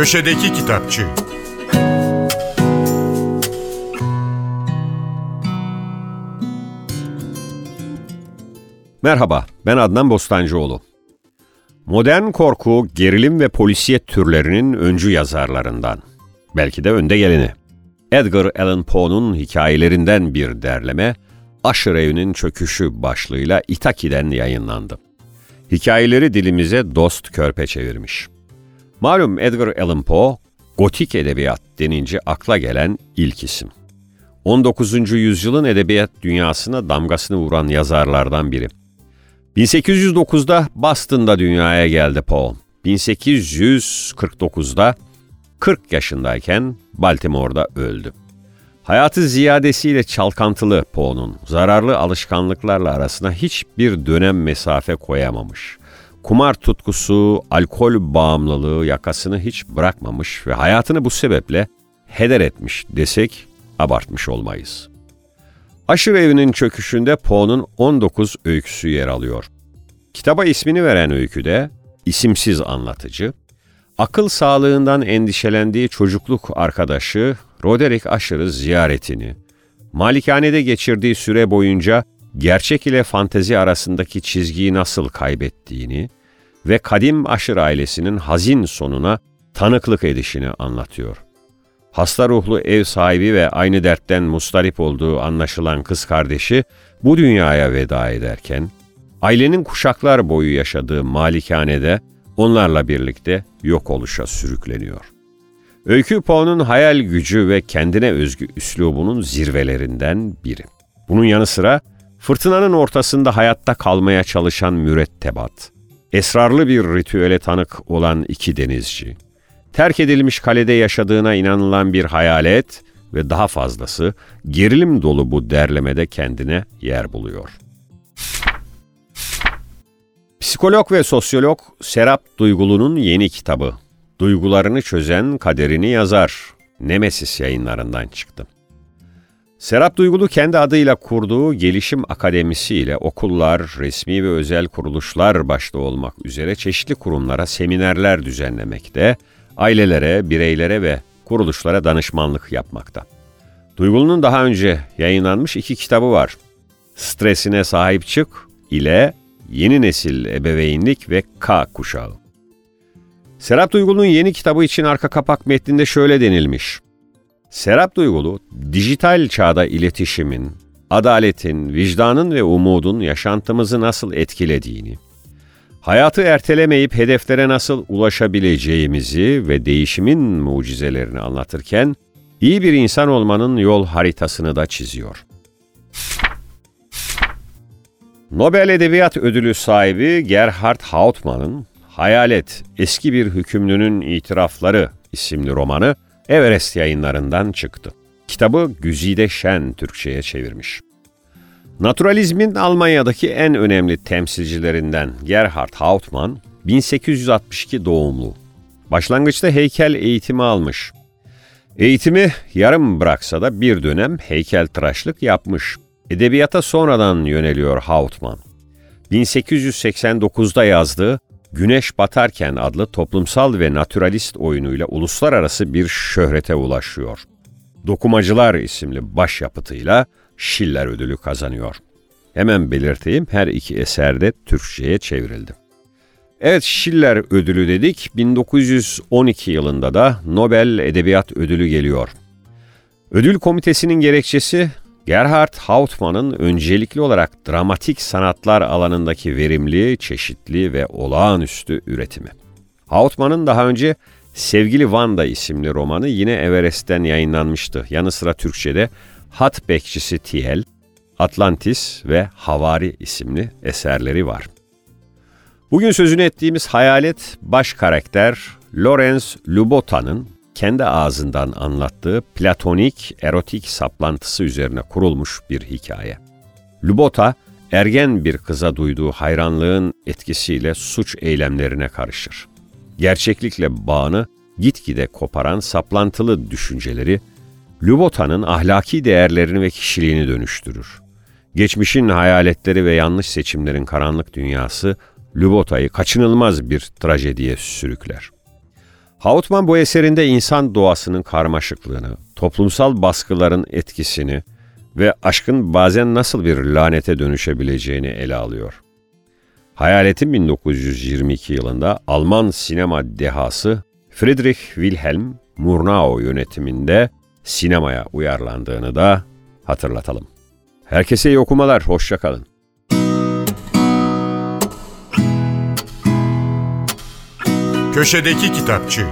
Köşedeki Kitapçı Merhaba, ben Adnan Bostancıoğlu. Modern korku, gerilim ve polisiyet türlerinin öncü yazarlarından. Belki de önde geleni. Edgar Allan Poe'nun hikayelerinden bir derleme, Aşır Evi'nin Çöküşü başlığıyla Itaki'den yayınlandı. Hikayeleri dilimize dost körpe çevirmiş. Malum Edgar Allan Poe, gotik edebiyat denince akla gelen ilk isim. 19. yüzyılın edebiyat dünyasına damgasını vuran yazarlardan biri. 1809'da Boston'da dünyaya geldi Poe. 1849'da 40 yaşındayken Baltimore'da öldü. Hayatı ziyadesiyle çalkantılı Poe'nun zararlı alışkanlıklarla arasına hiçbir dönem mesafe koyamamış. Kumar tutkusu, alkol bağımlılığı yakasını hiç bırakmamış ve hayatını bu sebeple heder etmiş desek abartmış olmayız. Aşır evinin çöküşünde Poe'nun 19 öyküsü yer alıyor. Kitaba ismini veren öyküde isimsiz anlatıcı, akıl sağlığından endişelendiği çocukluk arkadaşı Roderick Asher'ı ziyaretini, malikanede geçirdiği süre boyunca gerçek ile fantezi arasındaki çizgiyi nasıl kaybettiğini ve kadim Asher ailesinin hazin sonuna tanıklık edişini anlatıyor. Hasta ruhlu ev sahibi ve aynı dertten mustarip olduğu anlaşılan kız kardeşi bu dünyaya veda ederken, ailenin kuşaklar boyu yaşadığı malikanede onlarla birlikte yok oluşa sürükleniyor. Öykü Poe'nun hayal gücü ve kendine özgü üslubunun zirvelerinden biri. Bunun yanı sıra fırtınanın ortasında hayatta kalmaya çalışan mürettebat, esrarlı bir ritüele tanık olan iki denizci, terk edilmiş kalede yaşadığına inanılan bir hayalet ve daha fazlası gerilim dolu bu derlemede kendine yer buluyor. Psikolog ve sosyolog Serap Duygulu'nun yeni kitabı Duygularını Çözen Kaderini Yazar Nemesis yayınlarından çıktı. Serap Duygulu kendi adıyla kurduğu gelişim akademisi ile okullar, resmi ve özel kuruluşlar başta olmak üzere çeşitli kurumlara seminerler düzenlemekte, ailelere, bireylere ve kuruluşlara danışmanlık yapmakta. Duygulu'nun daha önce yayınlanmış iki kitabı var. Stresine Sahip Çık ile Yeni Nesil Ebeveynlik ve K Kuşağı. Serap Duygulu'nun yeni kitabı için arka kapak metninde şöyle denilmiş. Serap Duygulu, dijital çağda iletişimin, adaletin, vicdanın ve umudun yaşantımızı nasıl etkilediğini, hayatı ertelemeyip hedeflere nasıl ulaşabileceğimizi ve değişimin mucizelerini anlatırken, iyi bir insan olmanın yol haritasını da çiziyor. Nobel Edebiyat Ödülü sahibi Gerhard Hauptmann'ın Hayalet, Eski Bir Hükümlünün İtirafları isimli romanı Everest yayınlarından çıktı. Kitabı Güzide Şen Türkçe'ye çevirmiş. Naturalizmin Almanya'daki en önemli temsilcilerinden Gerhard Hauptmann, 1862 doğumlu. Başlangıçta heykel eğitimi almış. Eğitimi yarım bıraksa da bir dönem heykel tıraşlık yapmış. Edebiyata sonradan yöneliyor Hauptmann. 1889'da yazdığı Güneş Batarken adlı toplumsal ve naturalist oyunuyla uluslararası bir şöhrete ulaşıyor. Dokumacılar isimli başyapıtıyla Schiller ödülü kazanıyor. Hemen belirteyim her iki eser de Türkçe'ye çevrildi. Evet Schiller ödülü dedik. 1912 yılında da Nobel Edebiyat Ödülü geliyor. Ödül komitesinin gerekçesi Gerhard Hauptmann'ın öncelikli olarak dramatik sanatlar alanındaki verimli, çeşitli ve olağanüstü üretimi. Hauptmann'ın daha önce Sevgili Vanda isimli romanı yine Everest'ten yayınlanmıştı. Yanı sıra Türkçe'de Hat Bekçisi Tiel, Atlantis ve Havari isimli eserleri var. Bugün sözünü ettiğimiz hayalet baş karakter Lorenz Lubota'nın kendi ağzından anlattığı platonik erotik saplantısı üzerine kurulmuş bir hikaye. Lubota, ergen bir kıza duyduğu hayranlığın etkisiyle suç eylemlerine karışır. Gerçeklikle bağını gitgide koparan saplantılı düşünceleri, Lubota'nın ahlaki değerlerini ve kişiliğini dönüştürür. Geçmişin hayaletleri ve yanlış seçimlerin karanlık dünyası, Lubota'yı kaçınılmaz bir trajediye sürükler. Hautman bu eserinde insan doğasının karmaşıklığını, toplumsal baskıların etkisini ve aşkın bazen nasıl bir lanete dönüşebileceğini ele alıyor. Hayaletin 1922 yılında Alman sinema dehası Friedrich Wilhelm Murnau yönetiminde sinemaya uyarlandığını da hatırlatalım. Herkese iyi okumalar, hoşçakalın. Köşedeki Kitapçı